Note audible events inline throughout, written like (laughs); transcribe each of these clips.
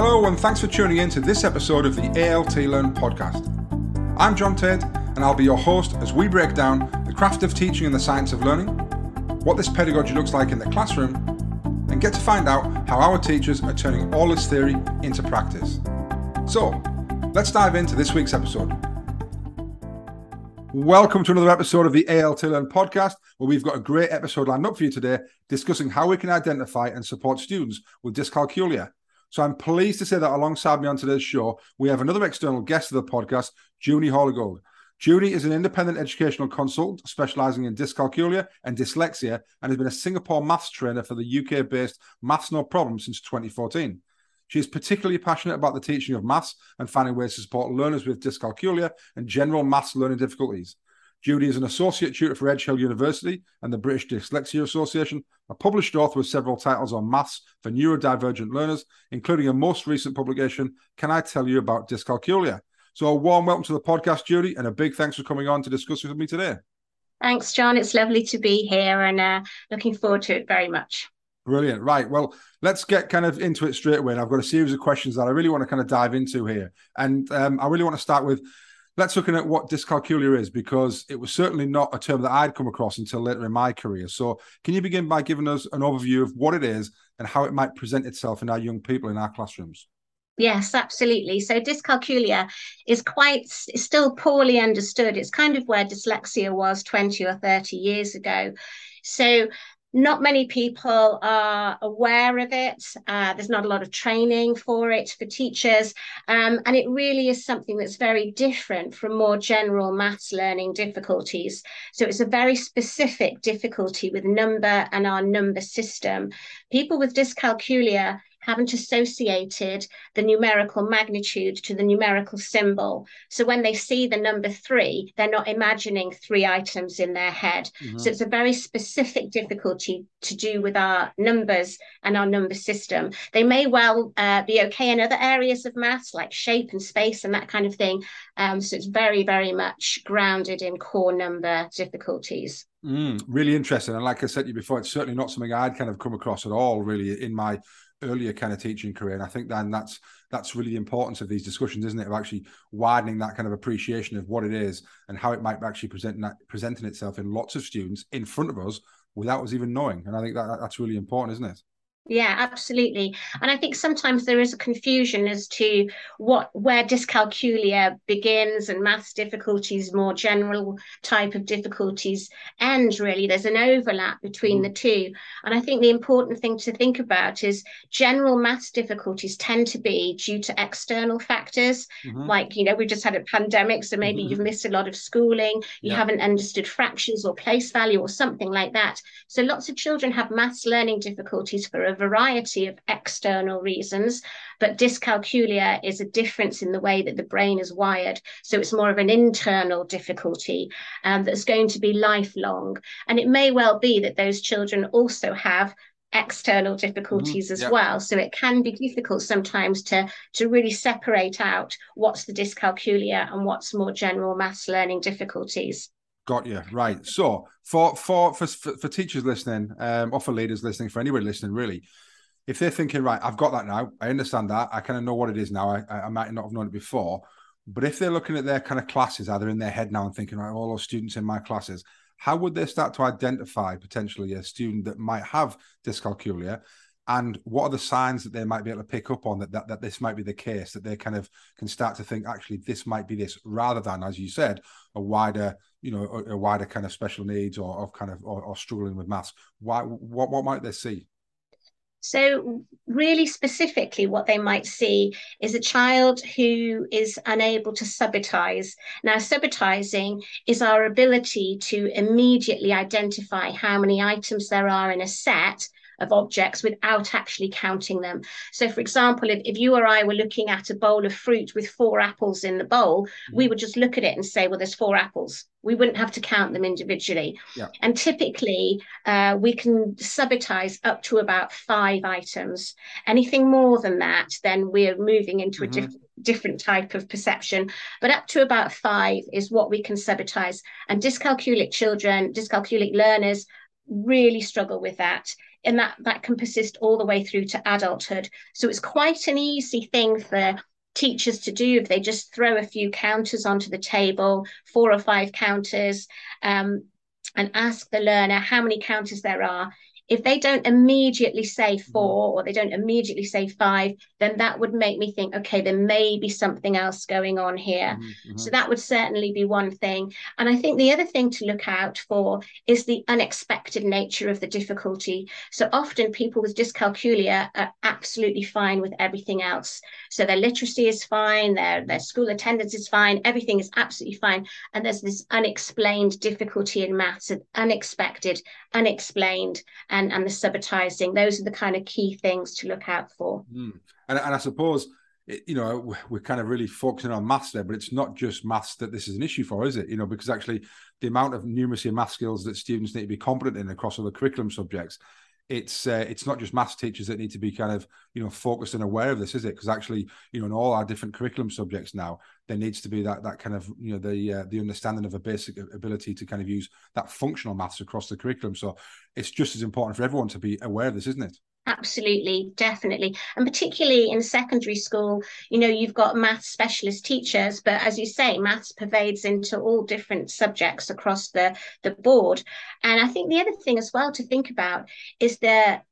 Hello, and thanks for tuning in to this episode of the ALT Learn podcast. I'm John Tate, and I'll be your host as we break down the craft of teaching and the science of learning, what this pedagogy looks like in the classroom, and get to find out how our teachers are turning all this theory into practice. So, let's dive into this week's episode. Welcome to another episode of the ALT Learn podcast, where we've got a great episode lined up for you today discussing how we can identify and support students with dyscalculia. So I'm pleased to say that alongside me on today's show, we have another external guest of the podcast, Judy Hornigold. Junie is an independent educational consultant specializing in dyscalculia and dyslexia and has been a Singapore maths trainer for the UK based Maths No Problem since 2014. She is particularly passionate about the teaching of maths and finding ways to support learners with dyscalculia and general maths learning difficulties. Judy is an associate tutor for Edge Hill University and the British Dyslexia Association, a published author with several titles on maths for neurodivergent learners, including a most recent publication, Can I Tell You About Dyscalculia? So, a warm welcome to the podcast, Judy, and a big thanks for coming on to discuss with me today. Thanks, John. It's lovely to be here and uh, looking forward to it very much. Brilliant. Right. Well, let's get kind of into it straight away. And I've got a series of questions that I really want to kind of dive into here. And um, I really want to start with let's look at what dyscalculia is because it was certainly not a term that I'd come across until later in my career. So, can you begin by giving us an overview of what it is and how it might present itself in our young people in our classrooms? Yes, absolutely. So dyscalculia is quite still poorly understood. It's kind of where dyslexia was 20 or 30 years ago. So not many people are aware of it. Uh, there's not a lot of training for it for teachers. Um, and it really is something that's very different from more general maths learning difficulties. So it's a very specific difficulty with number and our number system. People with dyscalculia haven't associated the numerical magnitude to the numerical symbol. So when they see the number three, they're not imagining three items in their head. Mm-hmm. So it's a very specific difficulty to do with our numbers and our number system. They may well uh, be okay in other areas of maths like shape and space and that kind of thing. Um, so it's very, very much grounded in core number difficulties. Mm, really interesting. And like I said to you before, it's certainly not something I'd kind of come across at all, really, in my earlier kind of teaching career. And I think then that's that's really the importance of these discussions, isn't it? Of actually widening that kind of appreciation of what it is and how it might actually present presenting itself in lots of students in front of us without us even knowing. And I think that that's really important, isn't it? Yeah, absolutely. And I think sometimes there is a confusion as to what where dyscalculia begins and maths difficulties, more general type of difficulties end really. There's an overlap between mm. the two. And I think the important thing to think about is general maths difficulties tend to be due to external factors. Mm-hmm. Like, you know, we've just had a pandemic, so maybe mm-hmm. you've missed a lot of schooling, you yeah. haven't understood fractions or place value or something like that. So lots of children have maths learning difficulties for a variety of external reasons, but dyscalculia is a difference in the way that the brain is wired. So it's more of an internal difficulty um, that's going to be lifelong. And it may well be that those children also have external difficulties mm-hmm. as yeah. well so it can be difficult sometimes to to really separate out what's the dyscalculia and what's more general maths learning difficulties Got you. Right. So for for for for teachers listening, um, or for leaders listening, for anybody listening, really, if they're thinking, right, I've got that now, I understand that, I kind of know what it is now. I, I might not have known it before, but if they're looking at their kind of classes, either in their head now and thinking, right, all those students in my classes, how would they start to identify potentially a student that might have dyscalculia and what are the signs that they might be able to pick up on that, that that this might be the case that they kind of can start to think actually this might be this rather than as you said a wider you know a, a wider kind of special needs or of kind of or, or struggling with maths why what what might they see so, really specifically, what they might see is a child who is unable to subitize. Now, subitizing is our ability to immediately identify how many items there are in a set of objects without actually counting them. So, for example, if, if you or I were looking at a bowl of fruit with four apples in the bowl, mm-hmm. we would just look at it and say, well, there's four apples. We wouldn't have to count them individually. Yeah. And typically, uh, we can subitize up to about five items. Anything more than that, then we're moving into mm-hmm. a different different type of perception but up to about five is what we can subitize and dyscalculic children dyscalculic learners really struggle with that. And that that can persist all the way through to adulthood. So it's quite an easy thing for teachers to do if they just throw a few counters onto the table four or five counters um, and ask the learner how many counters there are if they don't immediately say mm-hmm. four or they don't immediately say five, then that would make me think, okay, there may be something else going on here. Mm-hmm. So that would certainly be one thing. And I think the other thing to look out for is the unexpected nature of the difficulty. So often people with dyscalculia are absolutely fine with everything else. So their literacy is fine, their, their school attendance is fine, everything is absolutely fine. And there's this unexplained difficulty in maths, unexpected, unexplained and and the subitizing. Those are the kind of key things to look out for. Mm. and, and i suppose you know we're kind of really focusing on maths there but it's not just maths that this is an issue for is it? You know because actually the amount of numeracy and math skills that students need to be competent in across other curriculum subjects it's uh, it's not just maths teachers that need to be kind of you know focused and aware of this, is it? Because actually, you know, in all our different curriculum subjects now, there needs to be that that kind of you know the uh, the understanding of a basic ability to kind of use that functional maths across the curriculum. So it's just as important for everyone to be aware of this, isn't it? Absolutely, definitely. And particularly in secondary school, you know, you've got maths specialist teachers, but as you say, maths pervades into all different subjects across the, the board. And I think the other thing as well to think about is the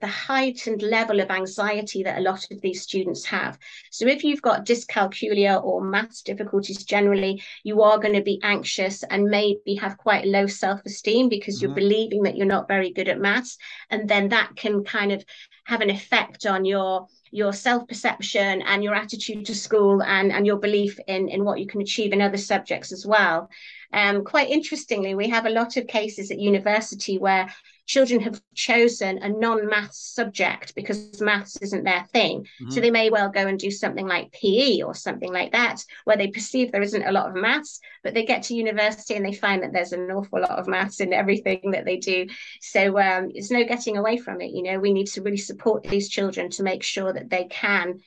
the heightened level of anxiety that a lot of these students have. So, if you've got dyscalculia or maths difficulties generally, you are going to be anxious and maybe have quite low self esteem because mm-hmm. you're believing that you're not very good at maths. And then that can kind of have an effect on your your self-perception and your attitude to school and, and your belief in, in what you can achieve in other subjects as well. Um, quite interestingly, we have a lot of cases at university where children have chosen a non-maths subject because maths isn't their thing. Mm-hmm. So they may well go and do something like PE or something like that, where they perceive there isn't a lot of maths, but they get to university and they find that there's an awful lot of maths in everything that they do. So um, it's no getting away from it. You know, we need to really support these children to make sure that they can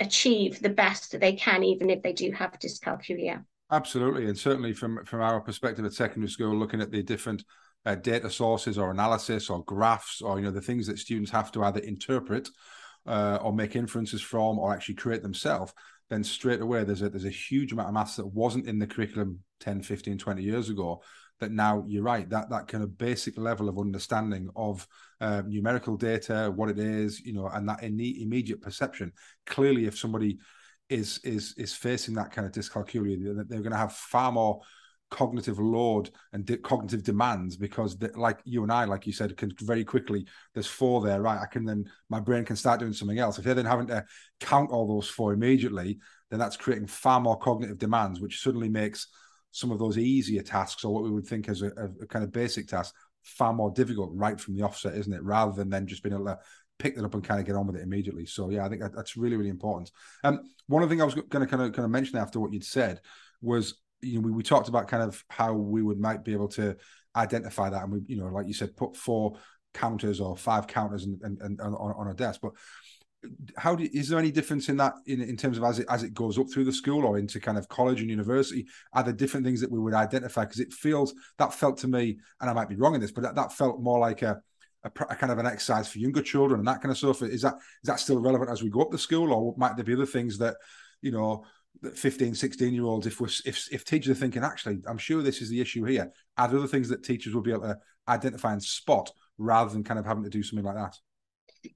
achieve the best that they can, even if they do have dyscalculia. Absolutely, and certainly from from our perspective at secondary school, looking at the different uh, data sources or analysis or graphs or you know the things that students have to either interpret uh, or make inferences from or actually create themselves then straight away there's a there's a huge amount of maths that wasn't in the curriculum 10 15 20 years ago that now you're right that that kind of basic level of understanding of uh, numerical data what it is you know and that in immediate perception. Clearly if somebody is is is facing that kind of dyscalculia they're going to have far more cognitive load and de- cognitive demands because the, like you and I like you said can very quickly there's four there right? I can then my brain can start doing something else. If they're then having to count all those four immediately then that's creating far more cognitive demands which suddenly makes some of those easier tasks or what we would think as a, a kind of basic task far more difficult right from the offset isn't it? Rather than then just being able to pick that up and kind of get on with it immediately. So yeah I think that, that's really really important. Um one of the things I was going to kind of kind of mention after what you'd said was you know, we, we talked about kind of how we would might be able to identify that, and we, you know, like you said, put four counters or five counters and, and, and on, on a desk. But how do, is there any difference in that in, in terms of as it as it goes up through the school or into kind of college and university? Are there different things that we would identify? Because it feels that felt to me, and I might be wrong in this, but that, that felt more like a, a, a, kind of an exercise for younger children and that kind of stuff. Is that is that still relevant as we go up the school, or might there be other things that you know 15 16 year olds if we if if teachers are thinking actually i'm sure this is the issue here add other things that teachers will be able to identify and spot rather than kind of having to do something like that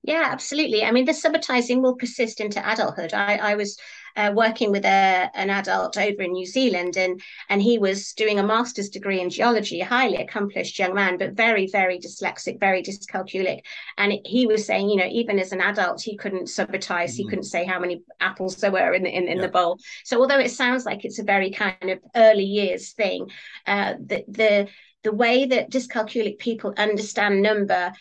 yeah, absolutely. I mean, the subitizing will persist into adulthood. I, I was uh, working with a, an adult over in New Zealand, and and he was doing a master's degree in geology, a highly accomplished young man, but very, very dyslexic, very dyscalculic. And he was saying, you know, even as an adult, he couldn't subitize. Mm. He couldn't say how many apples there were in the, in, in yeah. the bowl. So although it sounds like it's a very kind of early years thing, uh, the the the way that dyscalculic people understand number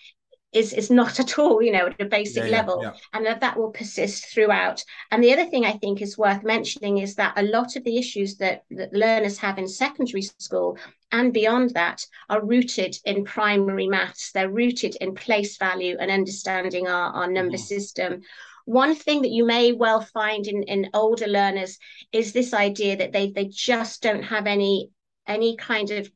is is not at all you know at a basic yeah, level yeah, yeah. and that that will persist throughout and the other thing i think is worth mentioning is that a lot of the issues that, that learners have in secondary school and beyond that are rooted in primary maths they're rooted in place value and understanding our, our number mm-hmm. system one thing that you may well find in, in older learners is this idea that they they just don't have any any kind of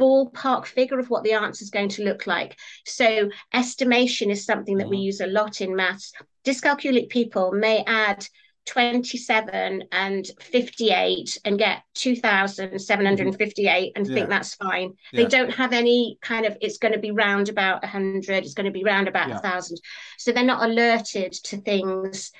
ballpark figure of what the answer is going to look like. So estimation is something that we mm. use a lot in maths. Dyscalculic people may add 27 and 58 and get 2,758 and yeah. think that's fine. Yeah. They don't have any kind of, it's going to be round about 100, it's going to be round about a yeah. 1,000. So they're not alerted to things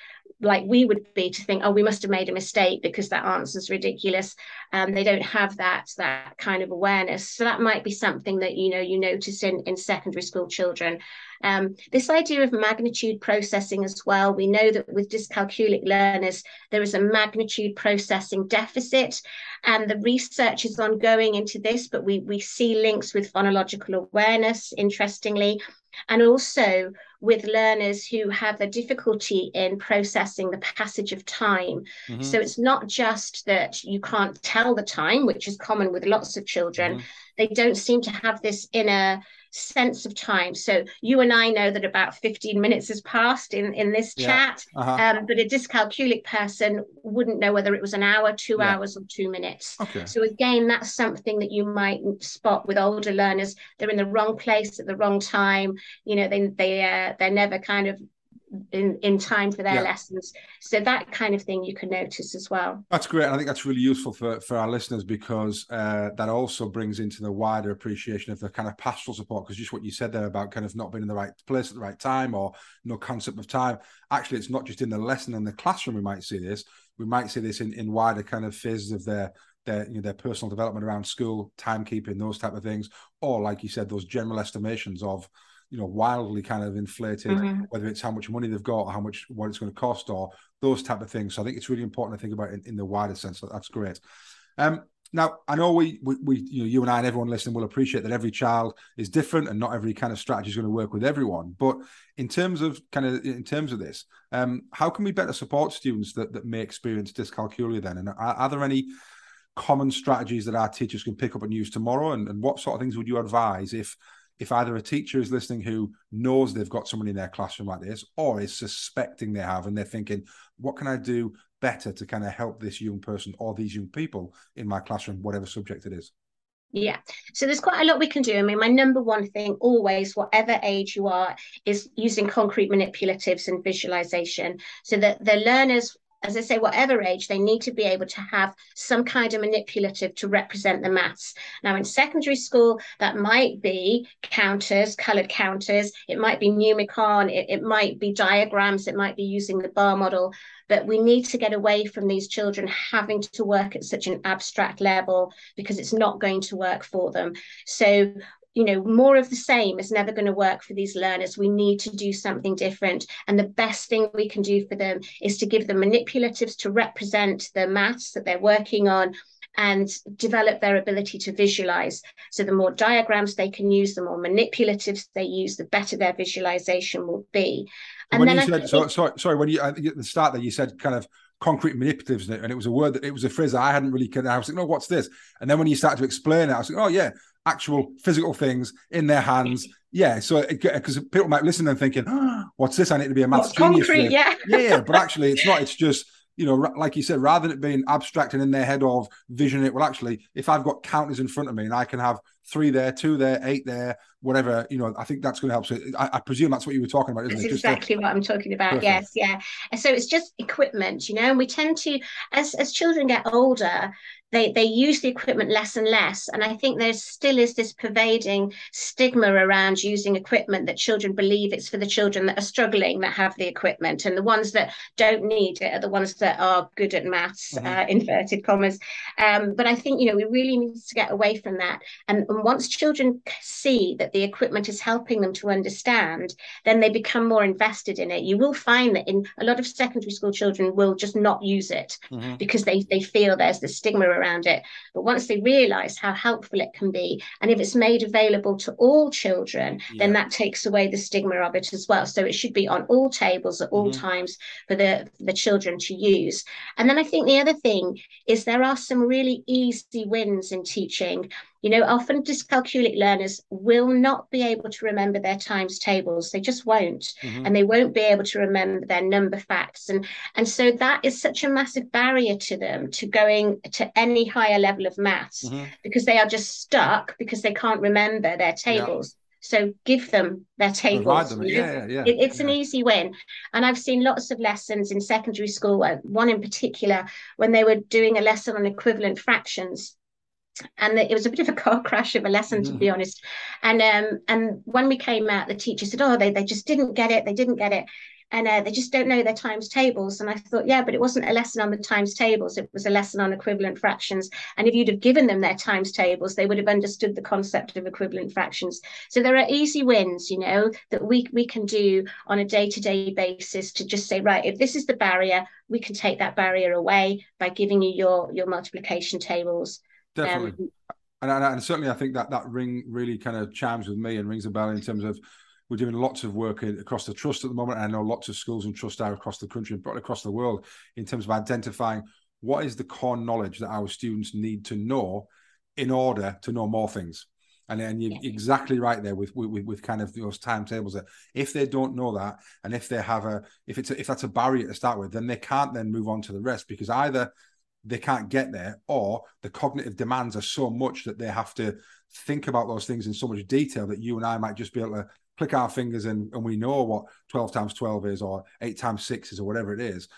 like we would be to think, oh, we must have made a mistake because that answer is ridiculous. Um, they don't have that that kind of awareness. So that might be something that you know you notice in in secondary school children. Um, this idea of magnitude processing as well. We know that with dyscalculic learners, there is a magnitude processing deficit, and the research is ongoing into this. But we we see links with phonological awareness, interestingly, and also with learners who have a difficulty in processing the passage of time. Mm-hmm. So it's not just that you can't tell the time, which is common with lots of children. Mm-hmm. They don't seem to have this inner sense of time. So you and I know that about 15 minutes has passed in, in this yeah. chat, uh-huh. um, but a dyscalculic person wouldn't know whether it was an hour, two yeah. hours, or two minutes. Okay. So again, that's something that you might spot with older learners. They're in the wrong place at the wrong time. You know, they they uh, they're never kind of in in time for their yeah. lessons so that kind of thing you can notice as well that's great and i think that's really useful for for our listeners because uh, that also brings into the wider appreciation of the kind of pastoral support because just what you said there about kind of not being in the right place at the right time or no concept of time actually it's not just in the lesson in the classroom we might see this we might see this in in wider kind of phases of their their you know their personal development around school timekeeping those type of things or like you said those general estimations of you know wildly kind of inflated mm-hmm. whether it's how much money they've got or how much what it's going to cost or those type of things. So i think it's really important to think about it in, in the wider sense that's great. Um now i know we, we, we you know you and i and everyone listening will appreciate that every child is different and not every kind of strategy is going to work with everyone. But in terms of kind of in terms of this um how can we better support students that that may experience dyscalculia then? And are, are there any common strategies that our teachers can pick up and use tomorrow? And, and what sort of things would you advise if if either a teacher is listening who knows they've got someone in their classroom like this or is suspecting they have and they're thinking what can i do better to kind of help this young person or these young people in my classroom whatever subject it is yeah. So there's quite a lot we can do. I mean, my number one thing always, whatever age you are, is using concrete manipulatives and visualization so that the learners as I say, whatever age, they need to be able to have some kind of manipulative to represent the maths. Now, in secondary school, that might be counters, colored counters, it might be numicon, it, it might be diagrams, it might be using the bar model. But we need to get away from these children having to work at such an abstract level because it's not going to work for them. So you know, more of the same is never going to work for these learners. We need to do something different. And the best thing we can do for them is to give them manipulatives to represent the maths that they're working on and develop their ability to visualize. So the more diagrams they can use, the more manipulatives they use, the better their visualization will be. And when then you said, so, sorry, sorry, when you, at the start there, you said kind of concrete manipulatives and it was a word that it was a phrase that I hadn't really, I was like, no, what's this? And then when you start to explain it, I was like, oh yeah, actual physical things in their hands. Yeah, so because people might listen and thinking, oh, "What's this? I need to be a maths genius." Concrete, yeah, yeah, but actually, it's not. (laughs) It's just you know, like you said, rather than it being abstract and in their head of vision, it well, actually, if I've got counters in front of me and I can have three there, two there, eight there, whatever, you know, I think that's going to help. So I, I presume that's what you were talking about, isn't that's it? exactly what I'm talking about. Perfect. Yes, yeah. So it's just equipment, you know, and we tend to, as as children get older, they they use the equipment less and less and i think there still is this pervading stigma around using equipment that children believe it's for the children that are struggling that have the equipment and the ones that don't need it are the ones that are good at maths mm-hmm. uh, inverted commas um, but i think you know we really need to get away from that and, and once children see that the equipment is helping them to understand then they become more invested in it you will find that in a lot of secondary school children will just not use it mm-hmm. because they they feel there's the stigma around it. But once they realize how helpful it can be, and if it's made available to all children, yeah. then that takes away the stigma of it as well. So it should be on all tables at all mm-hmm. times for the, for the children to use. And then I think the other thing is there are some really easy wins in teaching You know, often dyscalculic learners will not be able to remember their times tables. They just won't. Mm-hmm. And they won't be able to remember their number facts. And, and so that is such a massive barrier to them to going to any higher level of maths mm-hmm. because they are just stuck because they can't remember their tables. Yeah. So give them their tables. Them. Yeah, yeah, it, it's yeah. an easy win. And I've seen lots of lessons in secondary school, uh, one in particular, when they were doing a lesson on equivalent fractions and it was a bit of a car (laughs) crash of a lesson to be mm-hmm. honest and um and when we came out the teacher said oh they, they just didn't get it they didn't get it and uh, they just don't know their times tables. And I thought, yeah, but it wasn't a lesson on the times tables; it was a lesson on equivalent fractions. And if you'd have given them their times tables, they would have understood the concept of equivalent fractions. So there are easy wins, you know, that we we can do on a day to day basis to just say, right, if this is the barrier, we can take that barrier away by giving you your your multiplication tables. Definitely. Um, and, and, and, certainly, I think that that ring really kind of chimes with me and rings a bell in terms of we're doing lots of work across the trust at the moment. And I know lots of schools and trusts are across the country and across the world in terms of identifying what is the core knowledge that our students need to know in order to know more things. And then you're exactly right there with, with with kind of those timetables that if they don't know that, and if they have a if it's a, if that's a barrier to start with, then they can't then move on to the rest because either they can't get there or the cognitive demands are so much that they have to think about those things in so much detail that you and I might just be able to click our fingers and, and we know what 12 times 12 is or 8 times 6 is or whatever it is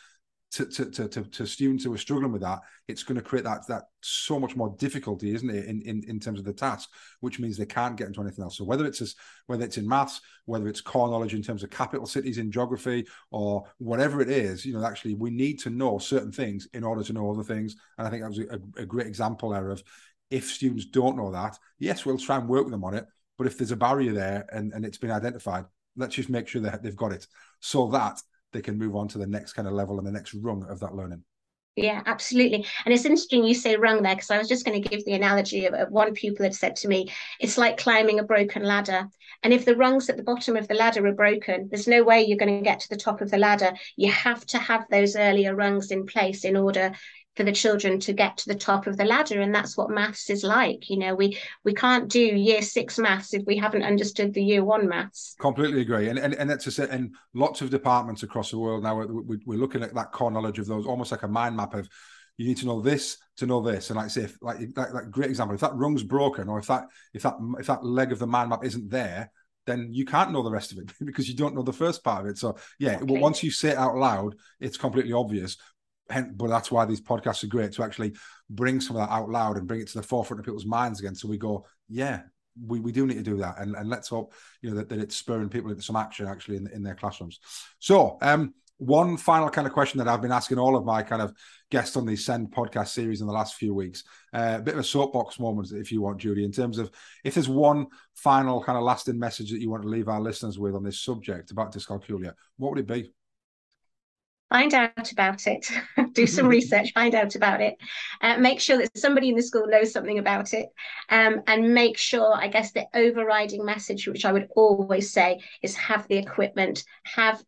to, to, to, to, students who are struggling with that it's going to create that that so much more difficulty isn't it in, in, in terms of the task which means they can't get into anything else. So whether it's as, whether it's in maths whether it's core knowledge in terms of capital cities in geography or whatever it is you know actually we need to know certain things in order to know other things. And i think that was a, a great example there of if students don't know that yes we'll try and work with them on it but if there's a barrier there and, and it's been identified, let's just make sure that they've got it. So that they can move on to the next kind of level and the next rung of that learning. Yeah, absolutely. And it's interesting you say rung there because I was just going to give the analogy of, of, one pupil had said to me, it's like climbing a broken ladder. And if the rungs at the bottom of the ladder are broken, there's no way you're going to get to the top of the ladder. You have to have those earlier rungs in place in order for the children to get to the top of the ladder and that's what maths is like you know we we can't do year six maths if we haven't understood the year one maths completely agree and and, and that's just and lots of departments across the world now we're, we're looking at that core knowledge of those almost like a mind map of you need to know this to know this and like say if, like like, like great example if that rung's broken or if that if that if that leg of the mind map isn't there then you can't know the rest of it (laughs) because you don't know the first part of it. So yeah, okay. once you say it out loud, it's completely obvious but that's why these podcasts are great to actually bring some of that out loud and bring it to the forefront of people's minds again. So we go, yeah, we, we do need to do that, and, and let's hope you know that, that it's spurring people into some action actually in, in their classrooms. So, um, one final kind of question that I've been asking all of my kind of guests on the SEND podcast series in the last few weeks, uh, a bit of a soapbox moment, if you want, Judy, in terms of if there's one final kind of lasting message that you want to leave our listeners with on this subject about dyscalculia, what would it be? Find out about it, (laughs) do some research, find out about it, uh, make sure that somebody in the school knows something about it, um, and make sure, I guess, the overriding message, which I would always say, is have the equipment, have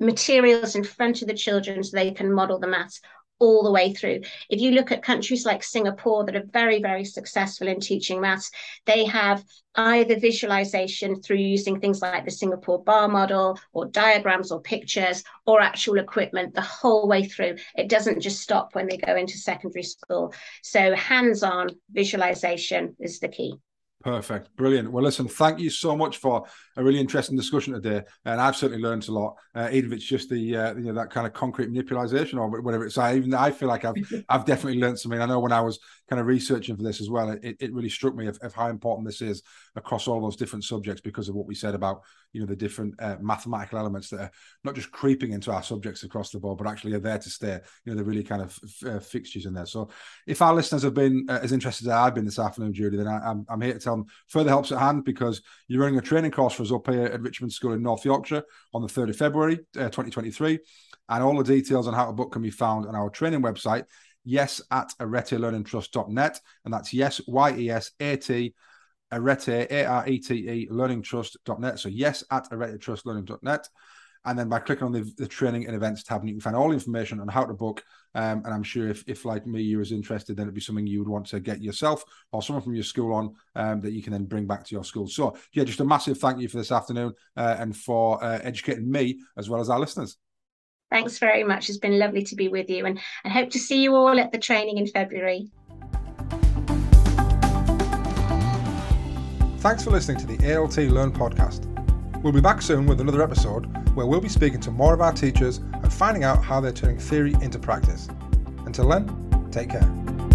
materials in front of the children so they can model the maths all the way through. If you look at countries like Singapore that are very, very successful in teaching maths, they have either visualization through using things like the Singapore bar model or diagrams or pictures or actual equipment the whole way through. It doesn't just stop when they go into secondary school. So hands on visualization is the key. Perfect. Brilliant. Well, listen, thank you so much for a really interesting discussion today. And I've certainly learned a lot, uh, even if it's just the, uh, you know, that kind of concrete manipulation or whatever it's. I even I feel like I've, (laughs) I've definitely learned something. I know when I was kind of researching for this as well, it, it really struck me of, of how important this is across all those different subjects because of what we said about, you know, the different uh, mathematical elements that are not just creeping into our subjects across the board, but actually are there to stay. You know, they're really kind of uh, fixtures in there. So if our listeners have been uh, as interested as I've been this afternoon, Judy, then I, I'm, I'm here to tell them further helps at hand because you're running a training course for us up here at Richmond School in North Yorkshire on the 3rd of February uh, 2023. And all the details on how to book can be found on our training website, yes at aretelearningtrust.net. And that's yes, Y E S A T, arete, A R E T E, learningtrust.net. So yes at aretetrustlearning.net. And then by clicking on the, the training and events tab, you can find all the information on how to book. Um, and I'm sure if, if, like me, you're as interested, then it'd be something you would want to get yourself or someone from your school on um, that you can then bring back to your school. So, yeah, just a massive thank you for this afternoon uh, and for uh, educating me as well as our listeners. Thanks very much. It's been lovely to be with you and, and hope to see you all at the training in February. Thanks for listening to the ALT Learn podcast. We'll be back soon with another episode where we'll be speaking to more of our teachers and finding out how they're turning theory into practice. Until then, take care.